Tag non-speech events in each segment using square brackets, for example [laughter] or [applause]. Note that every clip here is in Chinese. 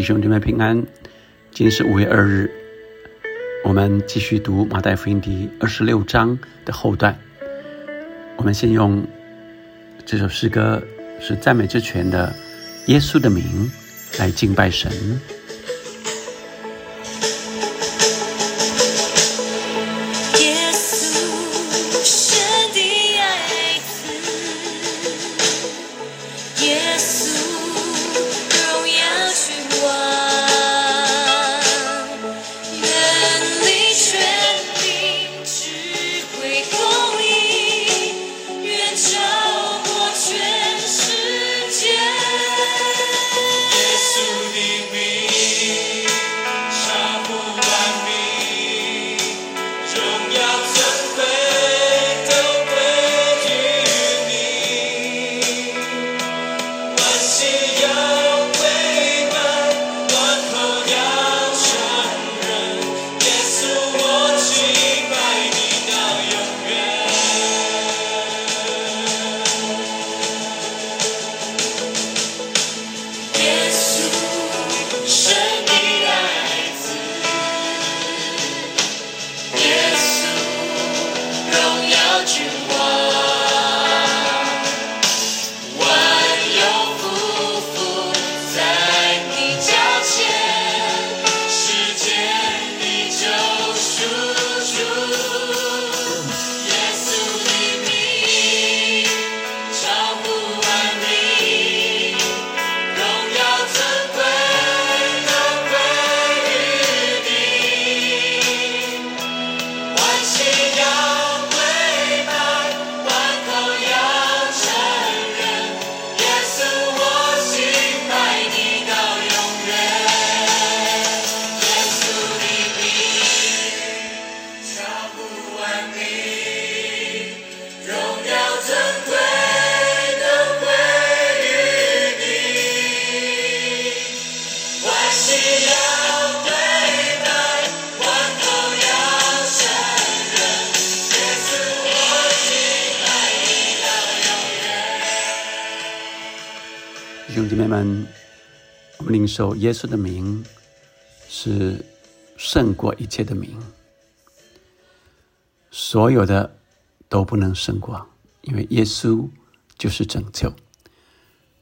弟兄姊妹平安，今天是五月二日，我们继续读马太福音第二十六章的后段。我们先用这首诗歌是赞美之泉的耶稣的名来敬拜神。领受耶稣的名是胜过一切的名，所有的都不能胜过，因为耶稣就是拯救。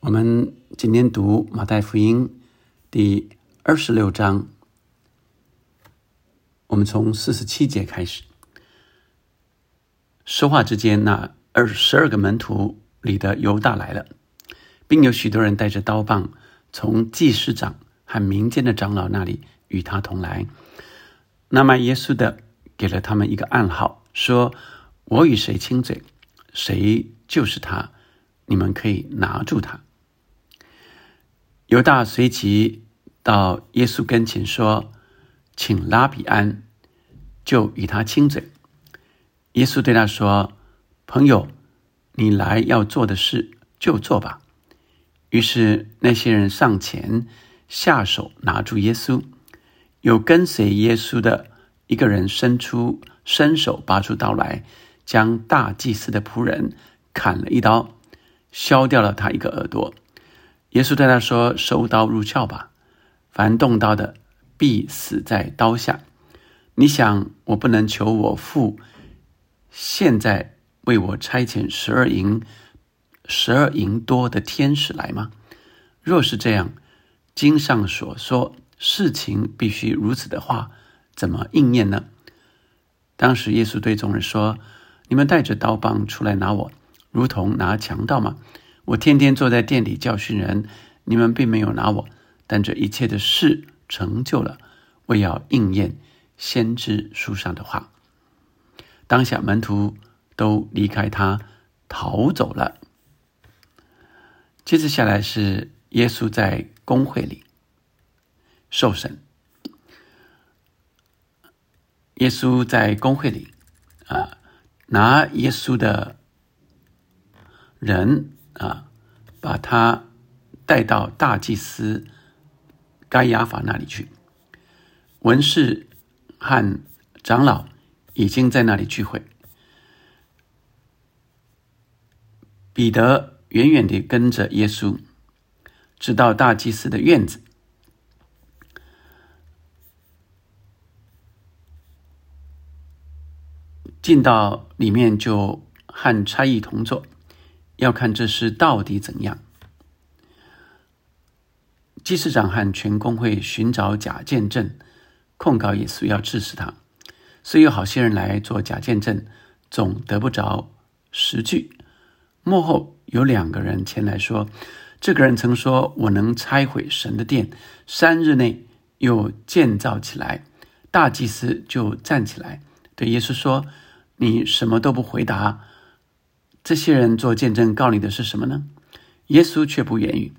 我们今天读马太福音第二十六章，我们从四十七节开始。说话之间，那二十二个门徒里的犹大来了。并有许多人带着刀棒，从祭司长和民间的长老那里与他同来。那么耶稣的给了他们一个暗号，说：“我与谁亲嘴，谁就是他。你们可以拿住他。”犹大随即到耶稣跟前说：“请拉比安，就与他亲嘴。”耶稣对他说：“朋友，你来要做的事就做吧。”于是那些人上前下手拿住耶稣，有跟随耶稣的一个人伸出伸手拔出刀来，将大祭司的仆人砍了一刀，削掉了他一个耳朵。耶稣对他说：“收刀入鞘吧，凡动刀的必死在刀下。你想我不能求我父现在为我差遣十二营？”十二银多的天使来吗？若是这样，经上所说事情必须如此的话，怎么应验呢？当时耶稣对众人说：“你们带着刀棒出来拿我，如同拿强盗吗？我天天坐在店里教训人，你们并没有拿我。但这一切的事成就了，为要应验先知书上的话。”当下门徒都离开他，逃走了。接着下来是耶稣在公会里受审。耶稣在公会里啊，拿耶稣的人啊，把他带到大祭司该亚法那里去。文士和长老已经在那里聚会。彼得。远远地跟着耶稣，直到大祭司的院子。进到里面就和差役同坐，要看这事到底怎样。祭司长和全公会寻找假见证，控告耶稣要治死他，所以有好些人来做假见证，总得不着实据。幕后有两个人前来说：“这个人曾说我能拆毁神的殿，三日内又建造起来。”大祭司就站起来对耶稣说：“你什么都不回答。这些人做见证告你的是什么呢？”耶稣却不言语。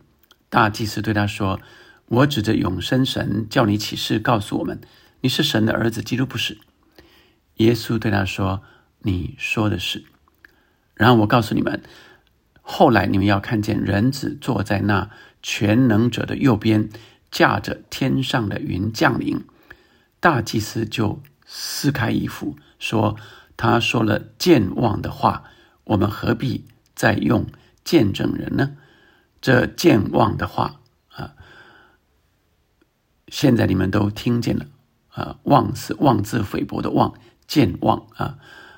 大祭司对他说：“我指着永生神叫你起誓，告诉我们你是神的儿子，基督不是。”耶稣对他说：“你说的是。”然后我告诉你们，后来你们要看见人子坐在那全能者的右边，驾着天上的云降临。大祭司就撕开衣服，说：“他说了健忘的话，我们何必再用见证人呢？”这健忘的话啊，现在你们都听见了啊！妄是妄自菲薄的妄，健忘啊，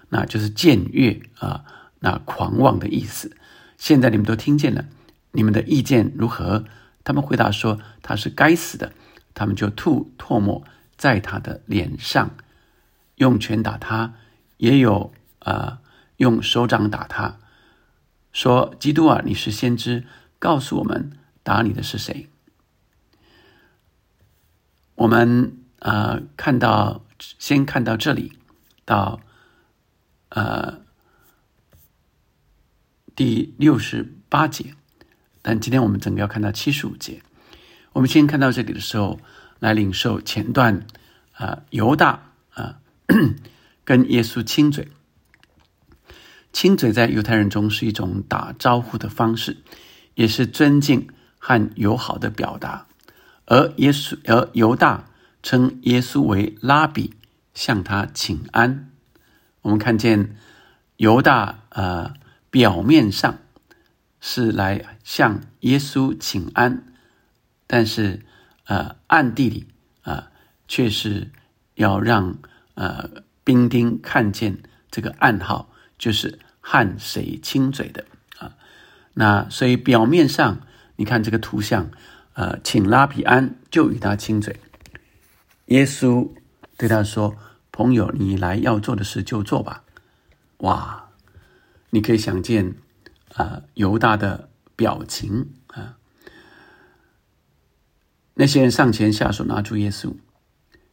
那就是僭越啊，那狂妄的意思。现在你们都听见了，你们的意见如何？他们回答说：“他是该死的。”他们就吐唾沫在他的脸上，用拳打他，也有啊，用手掌打他，说：“基督啊，你是先知。”告诉我们打你的是谁？我们啊，看到先看到这里，到呃第六十八节，但今天我们整个要看到七十五节。我们先看到这里的时候，来领受前段啊，犹大啊 [clears throat] 跟耶稣亲嘴，亲嘴在犹太人中是一种打招呼的方式。也是尊敬和友好的表达，而耶稣而犹大称耶稣为拉比，向他请安。我们看见犹大呃表面上是来向耶稣请安，但是呃暗地里啊却是要让呃兵丁看见这个暗号，就是和谁亲嘴的啊。那所以表面上，你看这个图像，呃，请拉比安就与他亲嘴。耶稣对他说：“朋友，你来要做的事就做吧。”哇，你可以想见啊，犹大的表情啊。那些人上前下手拿住耶稣，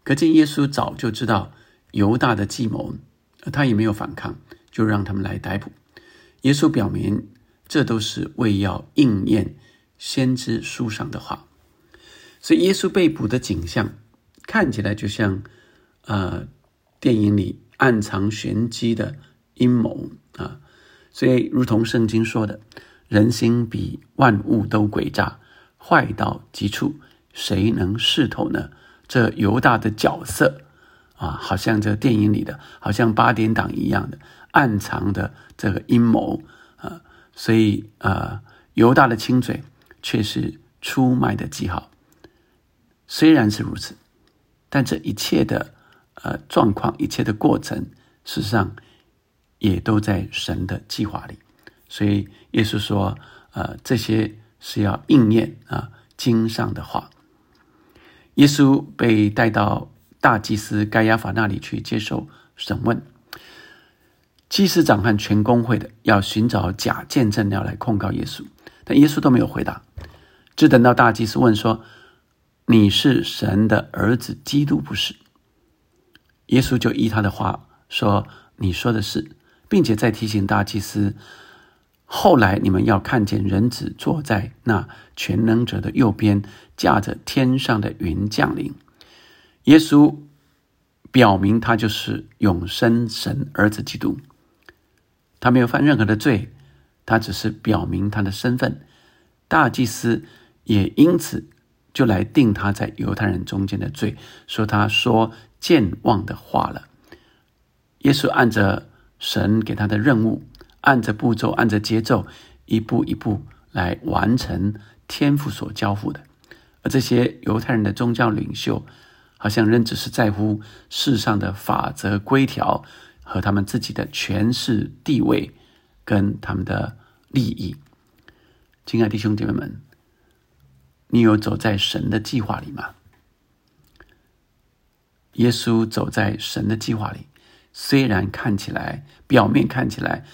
可见耶稣早就知道犹大的计谋，他也没有反抗，就让他们来逮捕。耶稣表明。这都是为要应验先知书上的话，所以耶稣被捕的景象看起来就像，呃，电影里暗藏玄机的阴谋啊。所以，如同圣经说的，人心比万物都诡诈，坏到极处，谁能视透呢？这犹大的角色啊，好像这电影里的，好像八点档一样的暗藏的这个阴谋啊。所以，呃，犹大的亲嘴却是出卖的记号。虽然是如此，但这一切的呃状况，一切的过程，事实上也都在神的计划里。所以，耶稣说，呃，这些是要应验啊经上的话。耶稣被带到大祭司盖亚法那里去接受审问。祭司长和全公会的要寻找假见证要来控告耶稣，但耶稣都没有回答，只等到大祭司问说：“你是神的儿子，基督不是？”耶稣就依他的话说：“你说的是，并且再提醒大祭司，后来你们要看见人子坐在那全能者的右边，驾着天上的云降临。”耶稣表明他就是永生神儿子基督。他没有犯任何的罪，他只是表明他的身份。大祭司也因此就来定他在犹太人中间的罪，说他说健忘的话了。耶稣按着神给他的任务，按着步骤，按着节奏，一步一步来完成天父所交付的。而这些犹太人的宗教领袖，好像仍只是在乎世上的法则规条。和他们自己的权势地位跟他们的利益。亲爱的弟兄姐妹们，你有走在神的计划里吗？耶稣走在神的计划里，虽然看起来表面看起来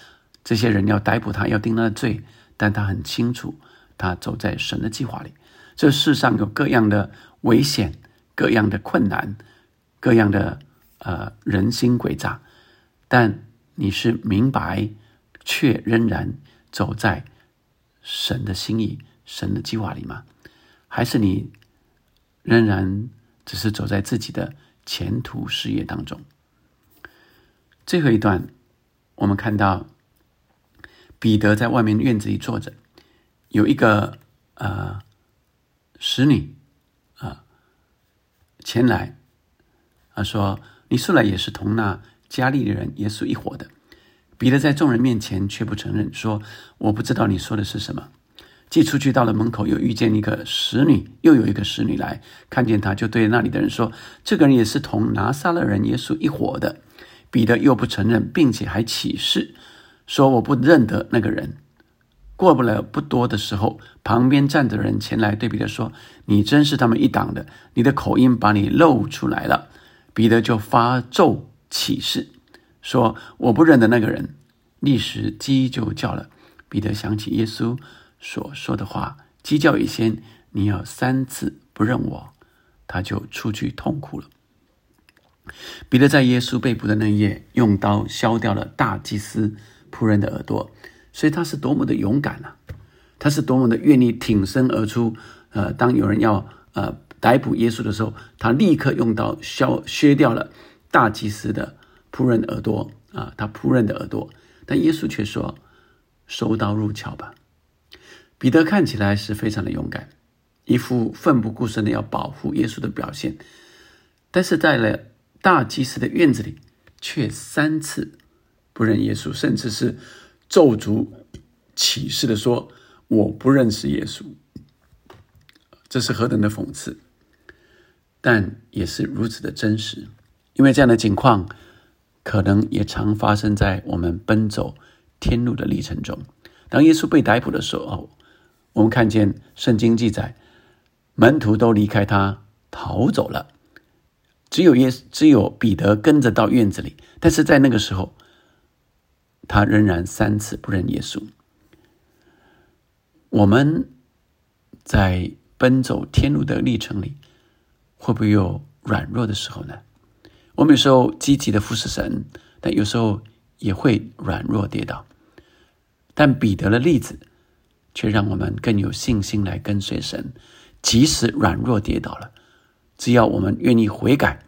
这些人要逮捕他，要定他的罪，但他很清楚，他走在神的计划里。这世上有各样的危险，各样的困难，各样的呃人心诡诈，但你是明白，却仍然走在神的心意、神的计划里吗？还是你仍然只是走在自己的前途事业当中？最后一段，我们看到彼得在外面院子里坐着，有一个呃。使女，啊，前来，啊说：“你素来也是同那加利的人耶稣一伙的。”彼得在众人面前却不承认，说：“我不知道你说的是什么。”既出去到了门口，又遇见一个使女，又有一个使女来看见他，就对那里的人说：“这个人也是同拿撒勒人耶稣一伙的。”彼得又不承认，并且还起誓说：“我不认得那个人。”过不了不多的时候，旁边站着人前来对彼得说：“你真是他们一党的，你的口音把你露出来了。”彼得就发咒起誓说：“我不认得那个人。”立时鸡就叫了。彼得想起耶稣所说的话：“鸡叫以先，你要三次不认我。”他就出去痛哭了。彼得在耶稣被捕的那夜，用刀削掉了大祭司仆人的耳朵。所以他是多么的勇敢啊！他是多么的愿意挺身而出。呃，当有人要呃逮捕耶稣的时候，他立刻用刀削削掉了大祭司的仆人耳朵啊，他仆人的耳朵。但耶稣却说：“收刀入鞘吧。”彼得看起来是非常的勇敢，一副奋不顾身的要保护耶稣的表现。但是在了大祭司的院子里，却三次不认耶稣，甚至是。咒诅启示的说：“我不认识耶稣。”这是何等的讽刺，但也是如此的真实。因为这样的情况，可能也常发生在我们奔走天路的历程中。当耶稣被逮捕的时候，我们看见圣经记载，门徒都离开他逃走了，只有耶只有彼得跟着到院子里。但是在那个时候，他仍然三次不认耶稣。我们在奔走天路的历程里，会不会有软弱的时候呢？我们有时候积极的服侍神，但有时候也会软弱跌倒。但彼得的例子，却让我们更有信心来跟随神，即使软弱跌倒了，只要我们愿意悔改，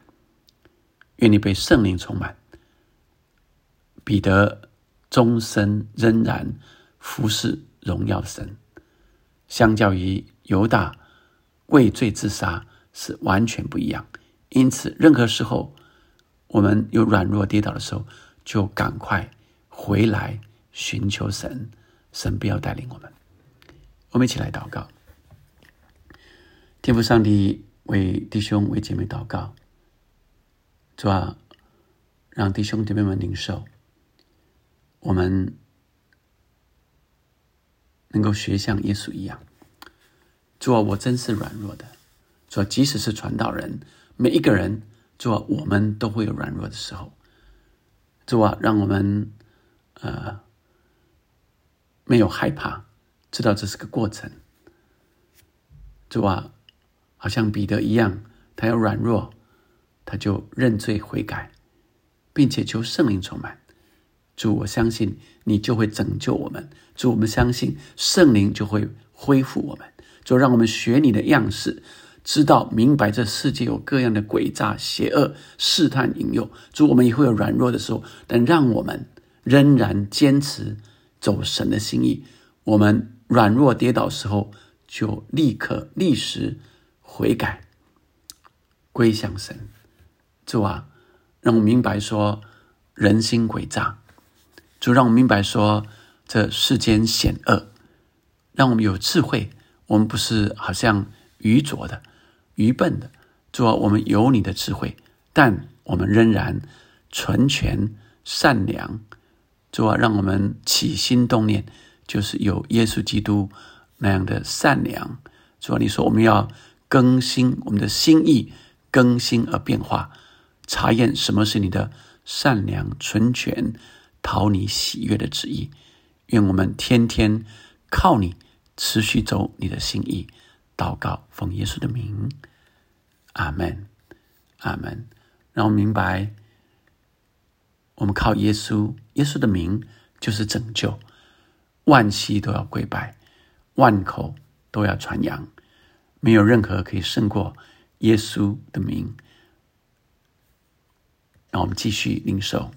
愿你被圣灵充满，彼得。终身仍然服侍荣耀神，相较于犹大畏罪自杀是完全不一样。因此，任何时候我们有软弱跌倒的时候，就赶快回来寻求神，神不要带领我们。我们一起来祷告，天父上帝为弟兄为姐妹祷告，主啊，让弟兄姐妹们领受。我们能够学像耶稣一样，主啊，我真是软弱的。主啊，即使是传道人，每一个人，主啊，我们都会有软弱的时候。主啊，让我们呃没有害怕，知道这是个过程。主啊，好像彼得一样，他要软弱，他就认罪悔改，并且求圣灵充满。主，我相信你就会拯救我们。主，我们相信圣灵就会恢复我们。主，让我们学你的样式，知道明白这世界有各样的诡诈、邪恶、试探、引诱。主，我们也会有软弱的时候，但让我们仍然坚持走神的心意。我们软弱跌倒时候，就立刻立时悔改，归向神。主啊，让我明白说人心诡诈。主让我明白说，这世间险恶，让我们有智慧。我们不是好像愚拙的、愚笨的。主啊，我们有你的智慧，但我们仍然纯全善良。主啊，让我们起心动念，就是有耶稣基督那样的善良。主啊，你说我们要更新我们的心意，更新而变化，查验什么是你的善良、纯全、讨你喜悦的旨意。愿我们天天靠你，持续走你的心意。祷告，奉耶稣的名，阿门，阿门。让我明白。我们靠耶稣，耶稣的名就是拯救，万膝都要跪拜，万口都要传扬，没有任何可以胜过耶稣的名。让我们继续领受。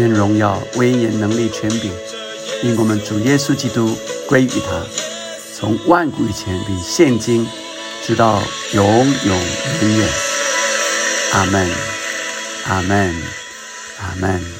愿荣耀、威严、能力、权柄，因我们主耶稣基督归于他，从万古以前比现今，直到永永远远。阿门，阿门，阿门。